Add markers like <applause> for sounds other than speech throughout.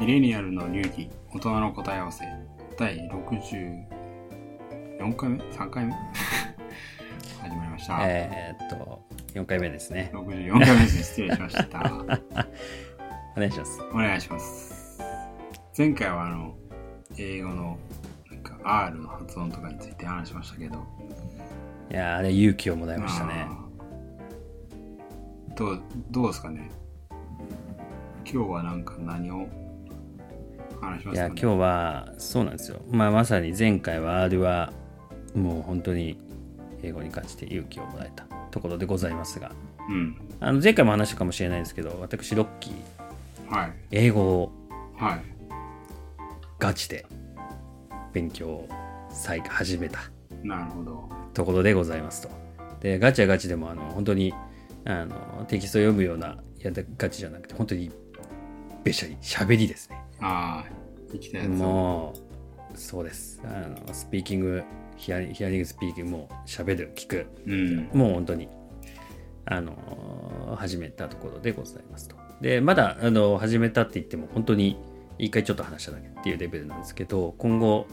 ミレニアルの流儀、大人の答え合わせ、第64回目 ?3 回目？<laughs> 始まりました。えーっと、4回目ですね。64回目です。失礼しました。<laughs> お願いします。お願いします。前回はあの、英語のなんか R の発音とかについて話しましたけど、いやーあれ勇気をもらいましたね。どう、どうですかね？今日はなんか何を話しまいや、すかね今日は、そうなんですよ。まあ、まさに前回は R は、もう本当に英語に関して勇気をもらえたところでございますが、うん。あの前回も話したかもしれないですけど、私、ロッキー、はい。英語をはい。ガチで勉強を再始めたなるほど。ところでございますと。で、ガチはガチでも、あの、本当に、あの、テキストを読むような、いや、ガチじゃなくて、本当に、べしゃり、喋りですね。ああ、生きたやつを。もう、そうです。あの、スピーキング、ヒアリヒアリングスピーキング、もう、喋る、聞く、うん。もう本当に、あの、始めたところでございますと。で、まだ、あの、始めたって言っても、本当に、一回ちょっと話しただけっていうレベルなんですけど、今後、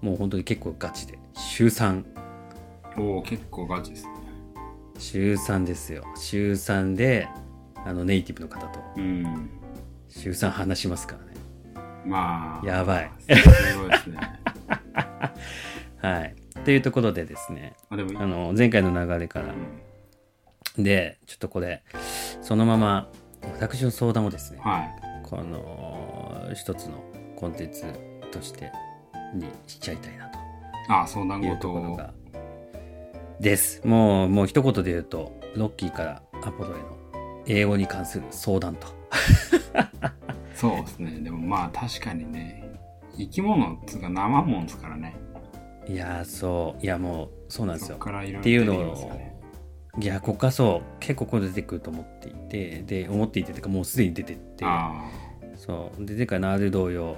もう本当に結構ガチで、週3、おお結構ガチですね。週3ですよ。週3で、あの、ネイティブの方と、うん。週3話しますからね。まあ。やばい。すごいですね。<laughs> はい。というところでですね、あ、の、前回の流れからう、んで、ちょっとこれ、そのまま、私の相談をですね、はい。この、一つのコンテンツとして、にしちゃいたいなとあ、相談いう事を。です。もう、もう一言で言うと、ロッキーからアポロへの英語に関する相談と。そうですね。でもまあ確かにね、生き物っつうか生もんですからね。いやー、そう、いやもう、そうなんですよっていうの。を、いや、ここからそう、結構これ出てくると思っていて、で、思っていて、てかもうすでに出てって、あそう。で、前回の R 同様、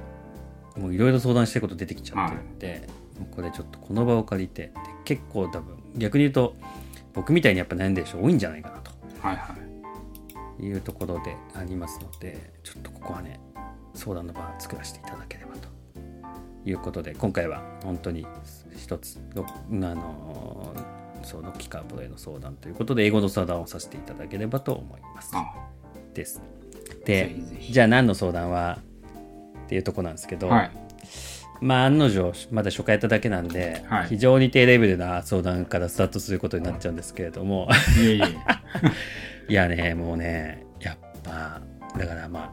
もういろいろ相談したいこと出てきちゃってるんで、もうこれちょっとこの場を借りて、で結構多分、逆に言うと、僕みたいにやっぱ悩んでる人多いんじゃないかなとあ、はいはい。いうところでありますので、ちょっとここはね、相談の場を作らせていただければということで、今回は本当に一つ、ロあのそう、ロッキーカープロへの相談ということで、英語の相談をさせていただければと思います。あ、です。ぜでじゃあ何の相談はっていうとこなんですけど、はい。まあ案の定まだ初回やっただけなんで、はい非常に低レベルな相談からスタートすることになっちゃうんですけれどもいえいえ。<laughs> いやねもうねやっぱだからまあ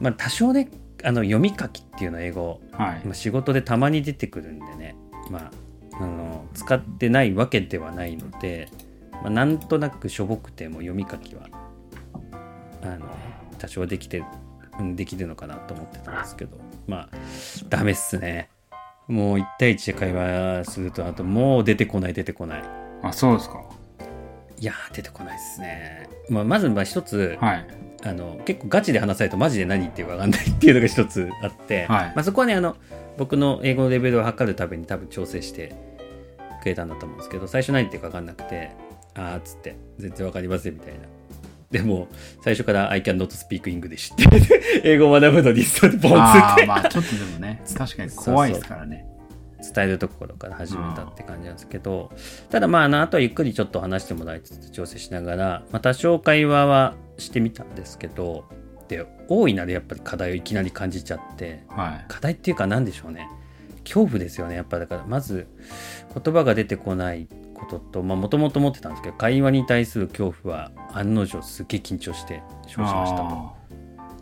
まあ多少ねあの読み書きっていうのは英語はい。まあ仕事でたまに出てくるんでねまああの使ってないわけではないので、まあ、なんとなくしょぼくても読み書きはあの多少できてうんできるのかなと思ってたんですけどまあダメっすねもう1対1で会話するとあともう出てこない出てこないあ、そうですか。いやー出てこないですね、まあ、まずまあ一つ、はい。あの結構ガチで話されるとマジで何言ってるか分かんないっていうのが一つあって、はい。まあ、そこはねあの僕の英語のレベルを測るために多分調整してくれたんだと思うんですけど最初何言ってるか分かんなくてあーっつって全然分かりませんみたいな。でも最初から I can not speak English って英語を学ぶのにそれポンつって。ああ、まあちょっとでもね、確かに怖いですからね。伝えるところから始めたって感じなんですけどただまああのあとはゆっくりちょっと話してもらいつつ調整しながら、まあ、多少会話はしてみたんですけどで大いなるやっぱり課題をいきなり感じちゃってはい。課題っていうか何でしょうね恐怖ですよねやっぱだからまず言葉が出てこないことともともと持ってたんですけど会話に対する恐怖は案の定すっげえ緊張して生じましたと。あ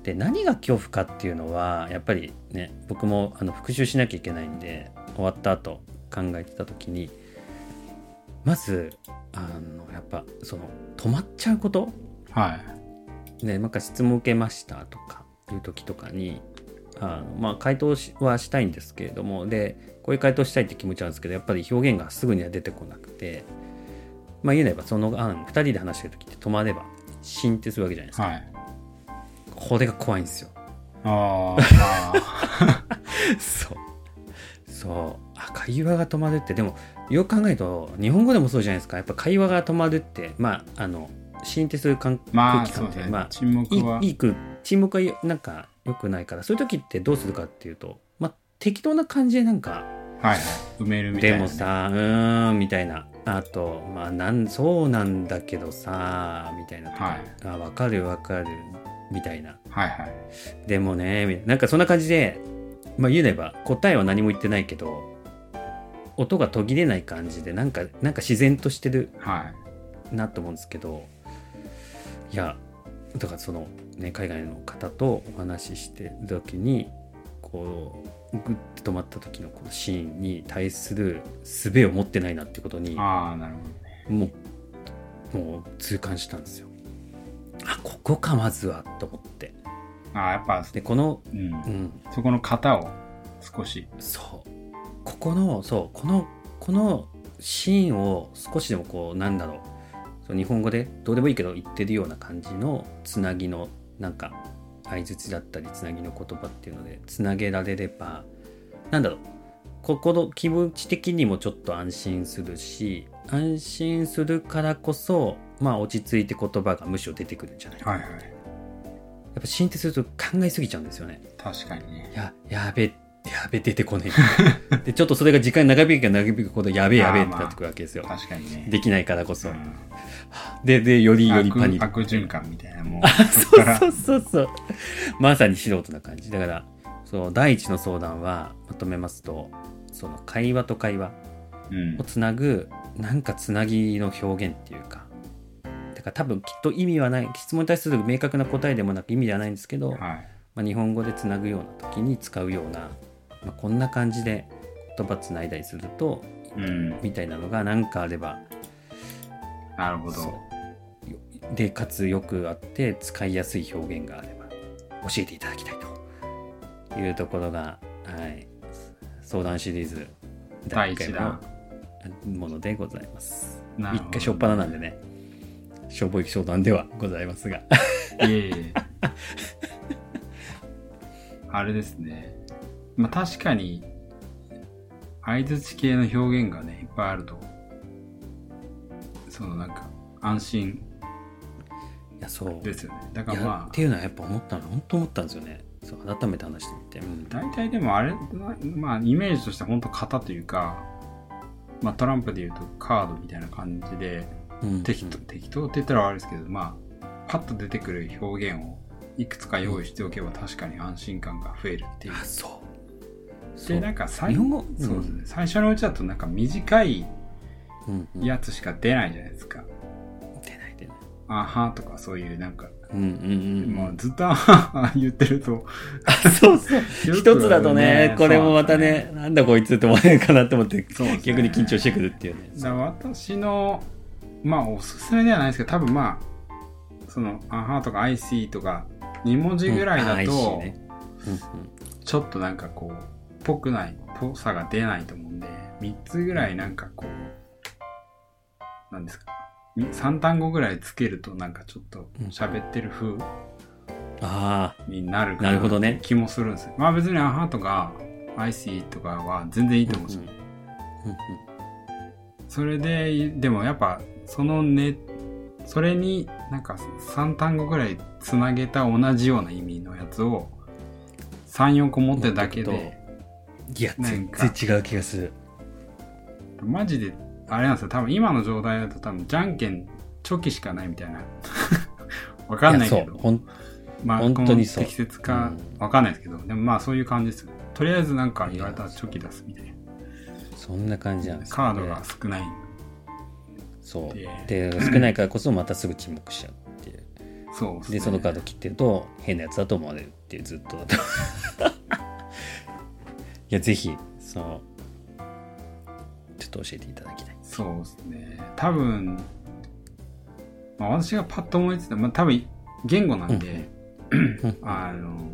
で何が恐怖かっていうのはやっぱりね僕もあの復習しなきゃいけないんで終わった後考えてた時にまずあのやっぱその止まっちゃうこと？ーはい。ねなんか質問受けましたとかいう時とかにあのまあ回答しはしたいんですけれどもでこういう回答したいって気持ちはあるんですけどやっぱり表現がすぐには出てこなくてまあ言えればその案2人で話してる時って止まればシーンってするわけじゃないですか、はい。これが怖いんですよああ。<laughs> そう。そう。あ、会話が止まるって、でも、よく考えると、日本語でもそうじゃないですか。やっぱ会話が止まるって、まあ、あの、シーンってする感まあ、空気感って、そうですね。まあ、沈黙は。いい沈黙はなんか良くないからそういう時ってどうするかっていうと、まあ、適当な感じでなんかはいはい。埋めるみたいな、でも、さうーんみたいなあとまあなんそうなんだけどさみたいなはいあ分かる分かるみたいなはいはい。でもねなんかそんな感じでまあ言えば答えは何も言ってないけど音が途切れない感じでなんかなんか自然としてるはい。なと思うんですけどいやだからその、ね、海外の方とお話ししてる時にこうグッて止まった時のこのシーンに対する術を持ってないなってことにああ、なるほどね。もうもう痛感したんですよ。あここかまずはと思ってああ、やっぱ、でこの、うんう。ん、そこの型を少し。そうここのそうこのこのシーンを少しでもこうなんだろうそう日本語でどうでもいいけど言ってるような感じのつなぎのなんか相づちだったりつなぎの言葉っていうのでつなげられればなんだろうここの気持ち的にもちょっと安心するし安心するからこそまあ落ち着いて言葉がむしろ出てくるんじゃないかはいはい。やっぱシーンってすると考えすぎちゃうんですよね確かにね。や、やべ、やべ、出てこねえ。で、ちょっとそれが時間長引けば長引くほど、やべえやべえってなってくるわけですよ。確かにね。できないからこそ。うんで、で、よりより悪パニック。悪循環みたいなもん。そうそうそうそう。まさに素人な感じ。だから、そう、第一の相談は、まとめますと、その会話と会話うんをつなぐ、なんかつなぎの表現っていうか、だから多分きっと意味はない、質問に対する明確な答えでもなく意味ではないんですけど、はい。まあ、日本語でつなぐような時に使うような、まあ、こんな感じで言葉つないだりするとうん。みたいなのが何かあればなるほど。でかつよくあって使いやすい表現があれば教えていただきたいというところが、はい、相談シリーズ第1回のものでございます。一回しょっぱななんでねしょぼい相談ではございますがいえいえ。あれですね。まあ確かに、相槌系の表現がね、いっぱいあると、そのなんか、安心いやそうですよね。だからまっていうのはやっぱ思ったの本当思ったんですよねそう改めて話してみて、うんあ、大体でもあれ、まあイメージとしては本当型というか、まあトランプで言うとカードみたいな感じで、うん適当、適当って言ったら悪いですけど、まあ、パッと出てくる表現をいくつか用意しておけば確かに安心感が増えるっていう。あそう。そで、う。なんか最そうですね。最初のうちだとなんか短いうんうんやつしか出ないじゃないですか。出ない出ない。あはとかそういうなんか、うんうんうんもうずっとあはは言ってると、そうそう。<laughs> 一つだとねこれもまたそう。ねなんだこいつって思われるかなと思ってね。逆に緊張してくるっていうね。私の、まあおすすめではないですけど、多分まあ、その、あはとか IC とか、2文字ぐらいだと、ちょっとなんかこう、ぽくない、ぽさが出ないと思うんで、3つぐらいなんかこう、なんですか、3単語ぐらいつけるとなんかちょっと喋ってる風あになるかなるほどね。気もするんですよ。まあ別にアハとか IC とかは全然いいあと思うんですよ。それで、でもやっぱそのね、それになんか3単語ぐらいつなげた同じような意味のやつを3、4個持ってるだけで、いや全然違う気がするマジで、あれなんですよ。多分今の状態だと多分じゃんけんチョキしかないみたいな。<laughs> わかんないけど。ほんまあ、本当に適切かうんわかんないですけど、でもまあそういう感じです。とりあえずなんか言われたらチョキ出すみたいな。そんな感じなんですよカードが少ない。そう。で。で少ないからこそまたすぐ沈黙しちゃうっていう。そうですね。でそのカード切ってると変なやつだと思われるっていうずっと。<laughs> いやぜひそのちょっと教えていただきたい。そうですね。多分、まあ、私がパッと思いついた、まあ多分言語なんで、あの、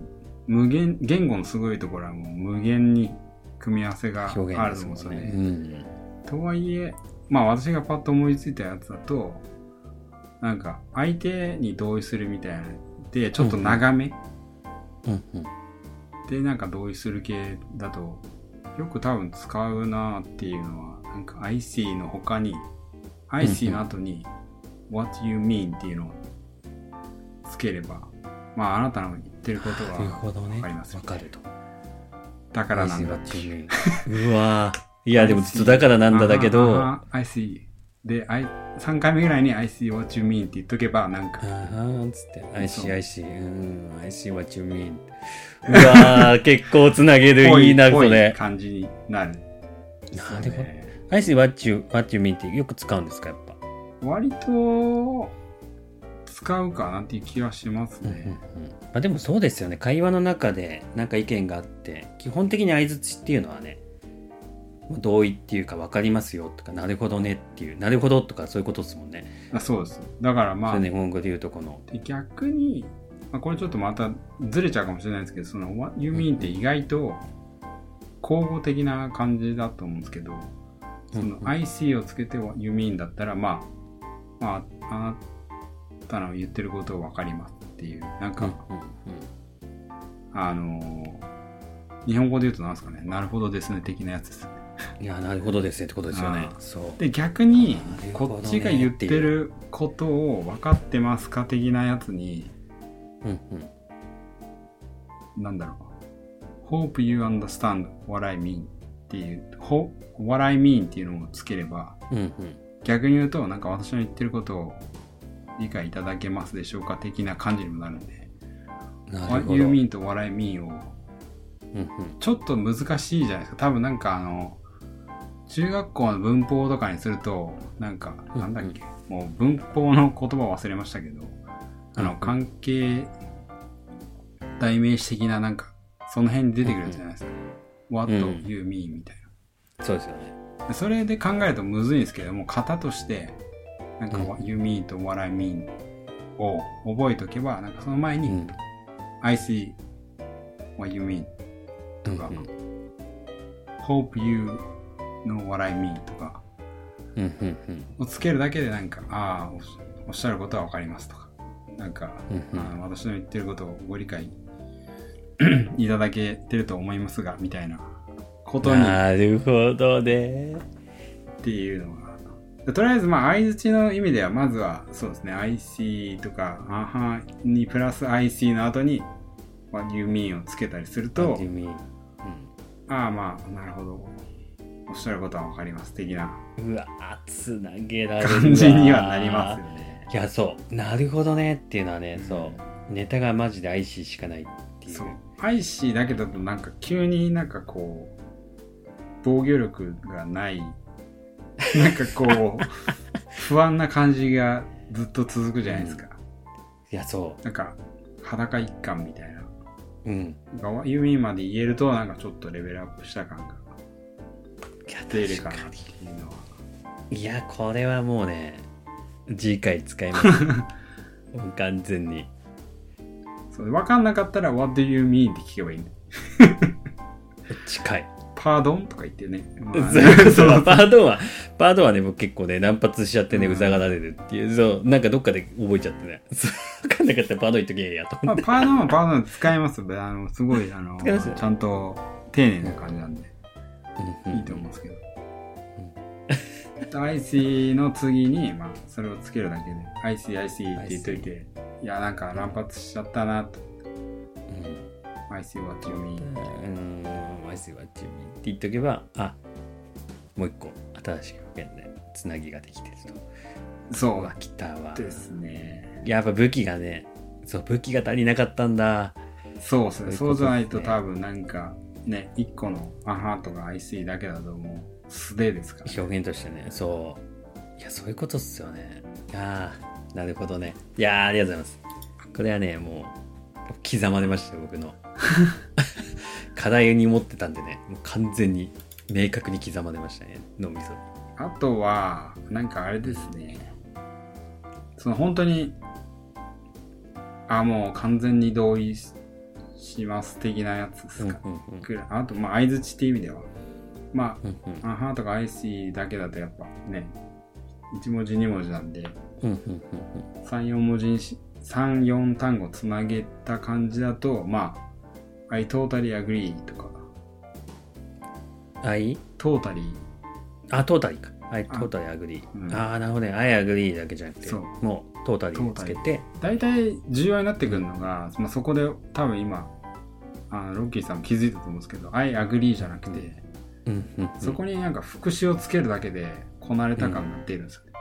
無限、言語のすごいところはもう無限に組み合わせがある表と思うんですよね。ね、とはいえ、まあ私がパッと思いついたやつだと、なんか相手に同意するみたいな。で、ちょっと長め、うん、うん。うんでなんか同意する系だと、よく多分使うなっていうのは、なんか I see の他に、I see の後に What you mean っていうのをつければ、まああなたの言ってってることなるはほどね。わかりますわかると。だからなんだ。see what you mean うわーいやでもずっとだからなんだだけどああ I see で、I、3回目ぐらいに I see what you mean って言っとけばなんか。ーっつって。I see I see うん。I see what you mean うわー <laughs> 結構つなげるいいなぽいそれ感じになる。なるほど I see what you, what you mean ってよく使うんですかやっぱ。割と使うかなっていう気はしますうんうんうん。ね、まあ、でもそうですよね。会話の中でなんか意見があって基本的に相づちっていうのはね同意っていうか分かりますよとかなるほどねっていうなるほどとかそういうことですもんね、あそうです。だからまあ、日本語で言うとこの。で逆に、まあ、これちょっとまたずれちゃうかもしれないですけどその What you mean って意外と交互的な感じだと思うんですけどそのうん I see をつけて What you mean だったらまあまああなたの言ってることを分かりますっていう。なんか、あのー日本語で言うとなんですかね。なるほどですね的なやつですうんいやなるほどですねってことですよね。で逆にこっちが言ってることを分かってますか的なやつにうんうん。なんだろう。Hope you understand what I mean っていう、what I mean っていうのをつければうんうん。逆に言うとなんか私の言ってることを理解いただけますでしょうか的な感じにもなるんで。なる What ほ you ど mean と what I mean をうんうん。ちょっと難しいじゃないですか。多分なんかあの中学校の文法とかにするとなんかうん。なんだっけ？もう文法の言葉忘れましたけどあのうん。うん関係代名詞的ななんかその辺に出てくるやつじゃないですか。What うん。You mean みたいそうですよね。それで考えるとむずいんですけども型としてなんかうん。What you mean と What I mean を覚えとけばなんかその前にうん。I see what you mean とか。うんうん。Hope you know what I mean とか。をつけるだけでなんか、ああ、おっしゃることはわかりますとか、なんか、うんうん。あー私の言ってることをご理解 <clears throat> いただけてると思いますが、みたいなことに。っなるほどね。ていうのが。でとりあえず、まあ、相づちの意味では、まずは、そうですね、IC とか、あはにプラス IC の後に、What you mean をつけたりするとああ、まあ、なるほど。おっしゃることはわかります。的な。うんうわつなげられるわ。感じにはなりますよね。いやそう。なるほどねっていうのはね、そう。ネタがマジで IC しかないっていう。そう。IC だけだとなんか急になんかこう、防御力がない、なんかこう、<laughs> 不安な感じがずっと続くじゃないですか。いやそなんか、裸一貫みたいな。ううん。がユミまで言えるとなんかちょっとレベルアップした感が出るかいやこれはもうね次回使います。<laughs> 完全に。そう分かんなかったら What do you mean? って聞けばいいんだよ近い。パードンとか言ってね。まあ <laughs> そうそう <laughs> パードンは、パードンはね、僕結構ね、乱発しちゃってね、うざがられるっていう、そう、なんかどっかで覚えちゃってね。わかんなかったらパードン言っとけやとまあ。パードンはパードン使えますあの、すごい、あの、ちゃんと丁寧な感じなんで、いいと思うんですけど。IC の次に、まあ、それをつけるだけで、IC、IC って言っといて、いや、なんか乱発しちゃったなと。IC what you mean? うん。うん、I see what you mean って言っとけば、あ、もう一個、新しい表現で、つなぎができてると。そうわ、来たわ。ですね。やっぱ武器がね、そう、武器が足りなかったんだ。そうですね。そそううじゃないと多分なんか、ね、一個のアハとか IC だけだともう素手ですから、表現としてね、そう。いや、そういうことっすよね。ああ、なるほどね。いやーありがとうございます。これはね、もう、刻まれましたよ、僕の。<laughs> 課題に持ってたんでね、もう完全に明確に刻まれましたね、脳みそに。あとは、なんかあれですね。その本当に、あ、もう完全に同意しします的なやつですか。うんうんくらいあと、まあ、相づちっていう意味では。まうんうんあ、アハとか IC だけだとやっぱね、1文字2文字なんで、うんうんうん3、4文字にし、3、4単語つなげた感じだと、まあ、I totally agree とか、うん。I? totally あ、トータリーか。I totally agree. うんああ、なるほどね。I agree だけじゃなくて、そうもうトータリーをつけて。大体重要になってくるのが、まあ、そこで多分今あのロッキーさんも気づいたと思うんですけど「I agree」じゃなくて、うんうんうん。そこになんか副詞をつけるだけでこなれた感が出るんですよね、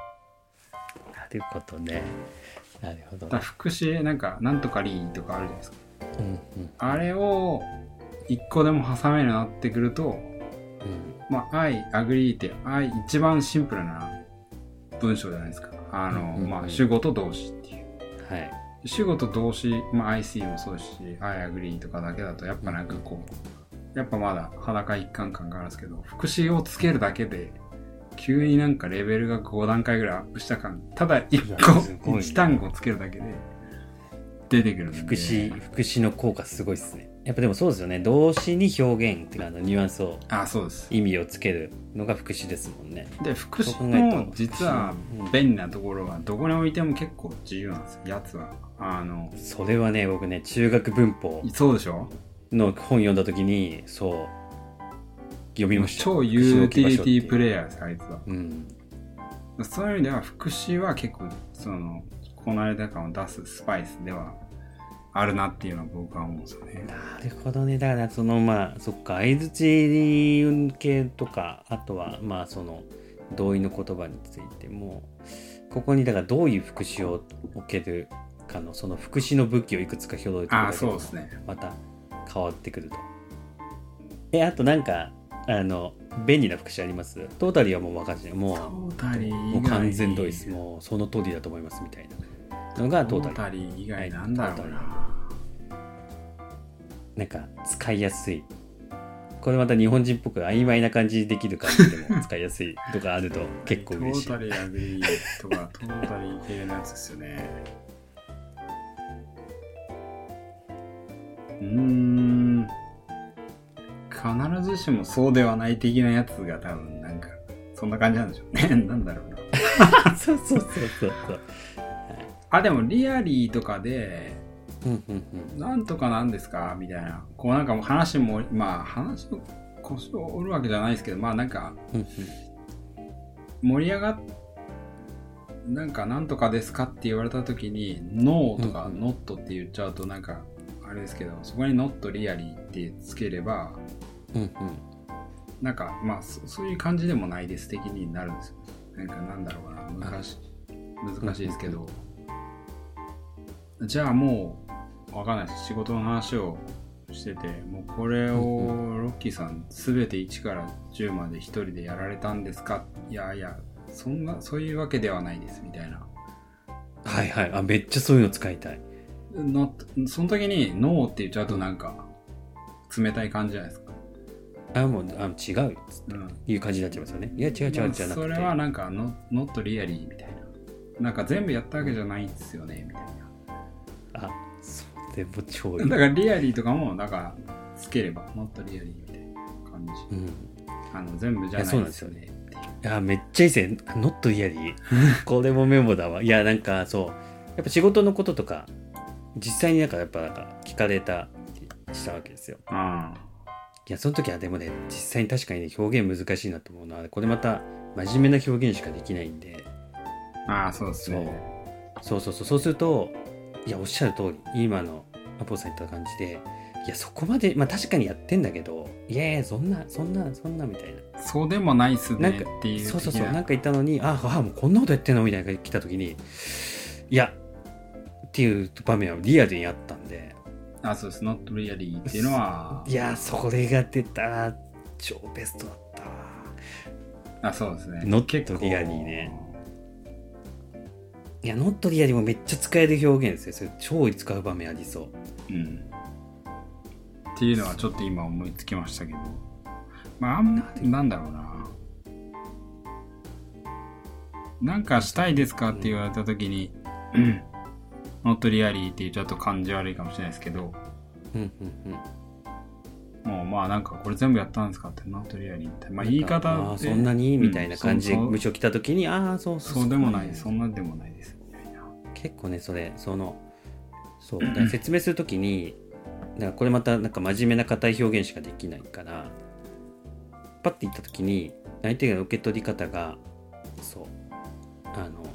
なるほどね。なるほどだから副詞なんか「なんとかリー」とかあるじゃないですか。うんうん。あれを一個でも挟めるようになってくるとうん。まあ、I agree って、I 一番シンプルな文章じゃないですか。あの、うんうんうんまあ、主語と動詞っていう。はい主語と動詞、まあ、I see もそうですし、I agree とかだけだと、やっぱなんかこう、やっぱまだ裸一貫感があるんですけど、副詞をつけるだけで、急になんかレベルが5段階ぐらいアップした感、ただ1いや個、すごいね1単語つけるだけで、出てくるんで。副詞副詞の効果すごいですねやっぱでもそうですよね。動詞に表現っていうかあのニュアンスをあ、そうです。意味をつけるのが副詞ですもんね。で副詞そう考えるのと実はうん。便利なところはどこに置いても結構自由なんですよやつは。あのそれはね僕ね中学文法そうでしょ？の本読んだ時にそう読みました。超ユーティリティプレイヤーですあいつは。うん。そういう意味では副詞は結構そのこなれた感を出すスパイスではあるなっていうのは僕は思うんですよね。なるほどね。だからそのまあそっか相づち系とかあとはまあその同意の言葉についてもここにだからどういう副詞を置けるかのその副詞の武器をいくつか表示ああそうですね。また変わってくると。えあとなんかあの便利な副詞あります？トータリーはもう分かんない。もトうもう完全同意ですもうその通りだと思いますみたいなのがトトーータリー。タリー以外なんだろうななんか使いやすい。これまた日本人っぽく曖昧な感じでできる感じでも使いやすいとかあると結構ト嬉しい。ータリーアグリーとかトータリー系のやつですよね。うーん。必ずしもそうではない的なやつが多分なんかそんな感じなんでしょうね。<laughs> なんだろうな。<laughs> そうそうそうそう。そうあでもリアリーとかでうんうんうん。なんとかなんですか？みたいな。こうなんかもう話もまあ話の腰を折るわけじゃないですけどまあなんかうん盛り上がっなんかなんとかですか？って言われた時にノーとかノットって言っちゃうとなんかあれですけどそこにノットリアリーってつければうんうん。なんかまあそそういう感じでもないです。的になるんですよ。なんかなんだろうな。難し難しいですけど。じゃあもうわかんないです。仕事の話をしててもうこれをうんロッキーさん全て1から10まで1人でやられたんですか？いやいやそんなそういうわけではないですみたいな。はいはい。あめっちゃそういうの使いたい。のその時にノーって言っちゃうとなんか冷たい感じじゃないですか、あもうあ違う。ようん、いう感じになっちゃいますよね。いや違う違うじゃなくて。それはなんかノノットリアリーみたいな。なんか全部やったわけじゃないんですよねみたいあそれも超いない。だからリアリーとかもなんかつければノットリアリーみたいな感じ。うん。あの全部じゃないですよね。いやめっちゃいいですね。ノットリアリー。<laughs> これもメモだわ。いやなんかそう。やっぱ仕事のこととか実際になんかやっぱなんか聞かれたりしたわけですよ。あいやその時はでもね実際に確かにね表現難しいなと思うのはこれまた真面目な表現しかできないんで。ああそうですね。そうそうそう。そうするといやおっしゃる通り今のアポさん言った感じでいやそこまでまあ確かにやってんだけどいやいやそんなそんなそんなみたいな。そうでもないっすねっていうそうそうそう的なんか言ったのにああもうこんなことやってんの？みたいなのが来た時にいやっていう場面はリアルにあったんで。あそうです。ノットリアリーっていうのは。いやそれが出たら超ベストだったわ。あそうですね。ノット結構。リアリーねいやノットリアルもめっちゃ使える表現ですよ。それ超使う場面ありそう。うん。っていうのはちょっと今思いつきましたけど。まああんまなんだろうな。なんかしたいですかって言われた時に、うん、ノットリアリーって言っちゃうと感じ悪いかもしれないですけど。うんうんうんもうまあなんかこれ全部やったんですかってノットリアリーって。まあ言い方そんなにみたいな感じで部長来た時にああそうそうそうでもないねそんなでもないですみたいな結構ねそれそのそう説明するときにだからこれまたなんか真面目な硬い表現しかできないからパッて言ったときに相手が受け取り方がそうあの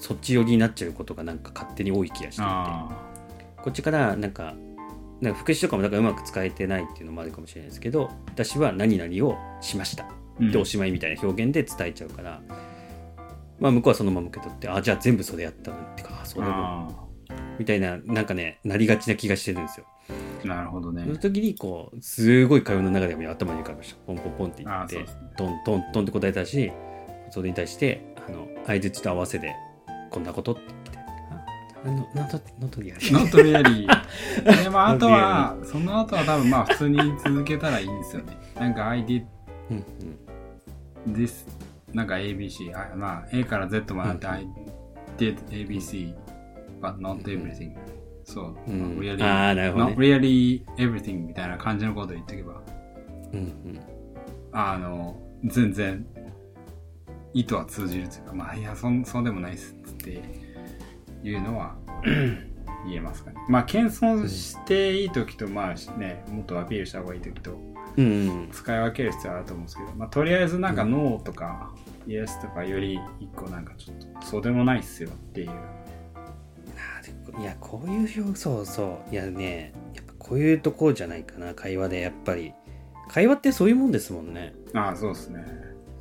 そっち寄りになっちゃうことがなんか勝手に多い気がしていて。あこっちからなんかなんか副詞とかもだからうまく使えてないっていうのもあるかもしれないですけど私は何々をしました。ーでおしまいみたいな表現で伝えちゃうから、まあ向こうはそのまま受け取ってあじゃあ全部それやったのってかあそれもあみたいななんかねなりがちな気がしてるんですよ。ーなるほどね。その時にこうすごい会話の中でも頭に浮かびました。ポンポンポンって言ってね。トントントンって答えたしそれに対してあの相づちと合わせでこんなことって言ってあのなんと not really, not really。<laughs> で、まあ、あとは、その後は多分まあ、普通に続けたらいいんですよね。なんか、I did this, なんか ABC。あまあ、A から Z まであって、うん I did ABC, but not everything. そう。うん really, あーなるほどね not really everything みたいな感じのことを言っておけば、うんうんあの、全然、意図は通じるというか、まあ、いや、そんそうでもないっすっつっていうのは言えますかね。まあ、謙遜していい時と、まあね、もっとアピールした方がいい時と、使い分ける必要はあると思うんですけど、まあ、とりあえずなんかノーとか、イエスとかより一個なんかちょっと、そうでもないっすよっていう。いやこういう表そうそういやねやっぱこういうところじゃないかな会話でやっぱり会話ってそういうもんですもんねああ、そうですね。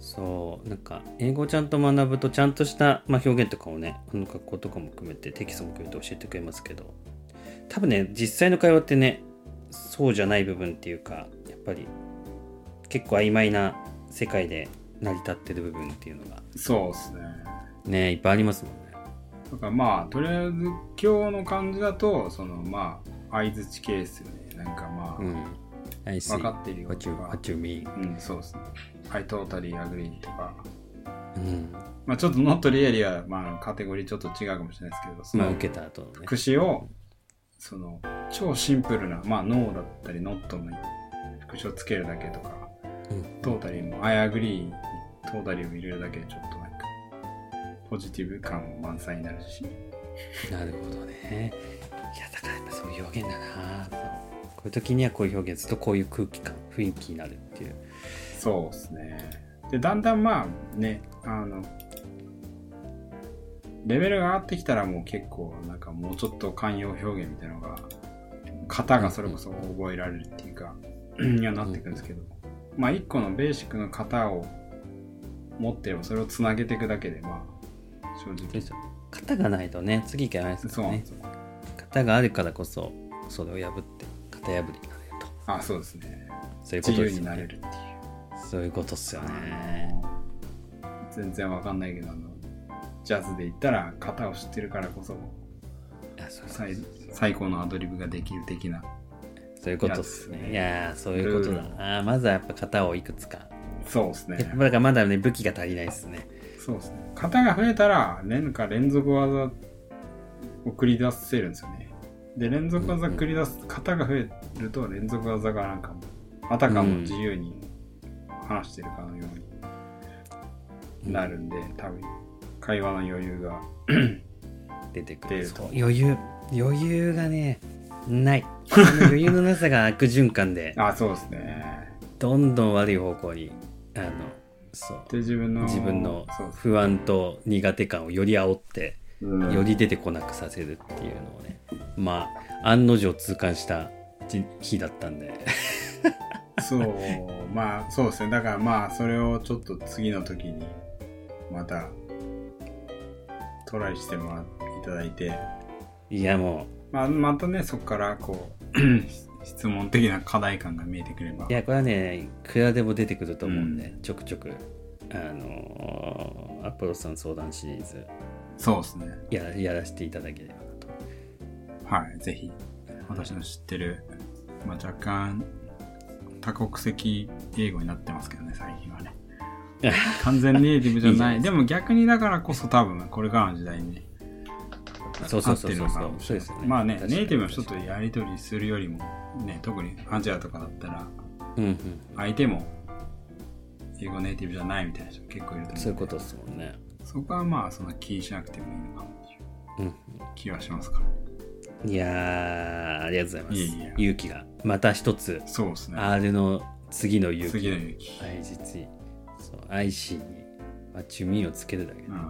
そうなんか英語をちゃんと学ぶとちゃんとした、まあ、表現とかをねあの学校とかも含めてテキストも含めて教えてくれますけど多分ね実際の会話ってねそうじゃない部分っていうかやっぱり結構曖昧な世界で成り立ってる部分っていうのがそうですね。ねいっぱいありますもんねだからまあ、とりあえず今日の感じだと、そのまあ、相づち系ですよね。なんかまあ、うん分かってるよ what と you, か。what you mean うん、そうですね。I totally agree とか。うん。まあちょっと not really は、まあカテゴリーちょっと違うかもしれないですけど、そのまあ受けた後のね。副詞を、その、超シンプルな、まあ no だったり not の副詞をつけるだけとか、うん。トータリーも I agree にトータリーを入れるだけでちょっとなんか、ポジティブ感満載になるし。なるほどね。いやだからやっぱそういう表現だな。こういう時にはこういう表現するとこういう空気感雰囲気になるっていうそうですね。で、だんだんまあね、あの、レベルが上がってきたらもう結構なんかもうちょっと慣用表現みたいなのが、型がそれこそ覚えられるっていうか、にはなってくるんですけど、まあ一個のベーシックの型を持ってればそれをつなげていくだけで、まあ正直。型がないとね次いけないですからねそう。型があるからこそそれを破って型破りになれるとあ、そうですね。そういうこ自由とですよねになれるっていう。そういうことっすよね全然わかんないけど、あの、ジャズで言ったら型を知ってるからこそ、あそうそう最最高のアドリブができる的な。そういうことっすねねいやーそういうことだなまずはやっぱ型をいくつかそうですねやっ。ぱだからまだね武器が足りないですねそうですね。型が増えたら、連か連続技を繰り出せるんですよね。で、連続技繰り出す、型が増えると連続技がなんかも、あたかも自由に話してるかのようになるんで、多分、会話の余裕が。<coughs> 出てく出る余裕余裕がねない。余裕のなさが悪循環で <laughs> あ、そうですね。どんどん悪い方向にあのそう。で、自分の、自分の不安と苦手感をより煽ってうん。より出てこなくさせるっていうのをね。まあ案の定痛感したじ日だったんで <laughs> そう、まあ、そうですね。だからまあ、それをちょっと次の時に、また、トライしてもらっていただいて、いやもまあ、またね、そこから、こう、<clears throat> 質問的な課題感が見えてくれば。うい。やこれはねいくらでも出てくると思うんで、うちょくちょく。あのアポロさん相談シリーズ。そうですね。ややらせていただければなと。はい、ぜひ、私の知ってる、まあ、若干、多国籍英語になってますけどね、最近はね。完全ネイティブじゃない。いいじでも逆にだからこそ多分、これからの時代に、そうそうそうそうそう。ですよね。まあね、ネイティブの人とやり取りするよりも、ね、特にアジアとかだったら、うんうん。相手も、英語ネイティブじゃないみたいな人結構いると思うそういうことですもんね。そこはまあ、そんな気にしなくてもいいのかもってい。ううん。気はしますから。いやーありがとうございます。いえいえ。勇気が。また一つそうですね。R の次の勇気。次の勇気。愛実そう IC に、まあ、チュミをつけるだけで、うん。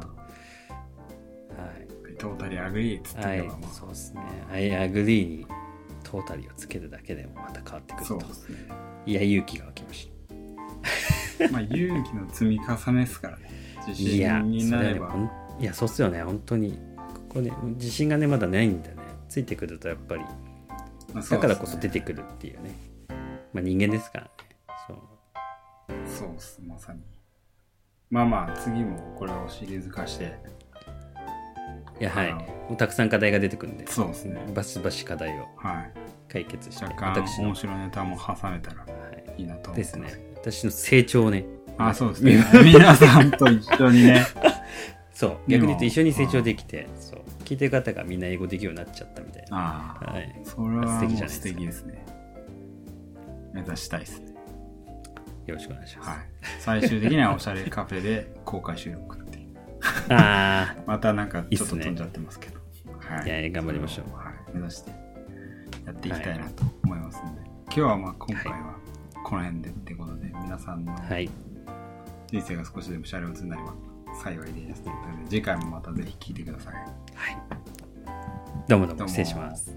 トータリーアグリーっつってはいそうですね。I agree にトータリーをつけるだけでもまた変わってくると。そうですね。いや勇気が湧きましまあ、勇気の積み重ねですからね。自たいや信にそなれば。れはねいやそうっすよね。本当に。ここね自信がねまだないんだねついてくるとやっぱりだからこそ出てくるっていうね。まあ人間ですからね。そう。そうっす、まさに。まあまあ、次もこれをシリーズ化して、いやはい。もうたくさん課題が出てくるんで。そうですね。バシバシ課題をはい。解決して若干私の、面白いネタも挟めたらはい、いいなと思ってます。ですね。私の成長をね。あ、そうですね。皆さんと一緒にね。<laughs> そう。逆に言うと一緒に成長できてそう聞いてる方がみんな英語できるようになっちゃったみたいな、ああ、はい、それは素敵じゃないですか敵ですね。目指したいですね。よろしくお願いします、はい。最終的にはおしゃれカフェで公開収録っていう。あ <laughs> またなんかちょっと飛んじゃってますけど。はいやいや頑張りましょうはい。目指してやっていきたいなと思いますので。今日はまあ今回はこの辺でってことで、皆さんのあはい人生が少しでもシャレオツになれば幸いです。ということで次回もまたぜひ聞いてください。はい。どうもどうも失礼します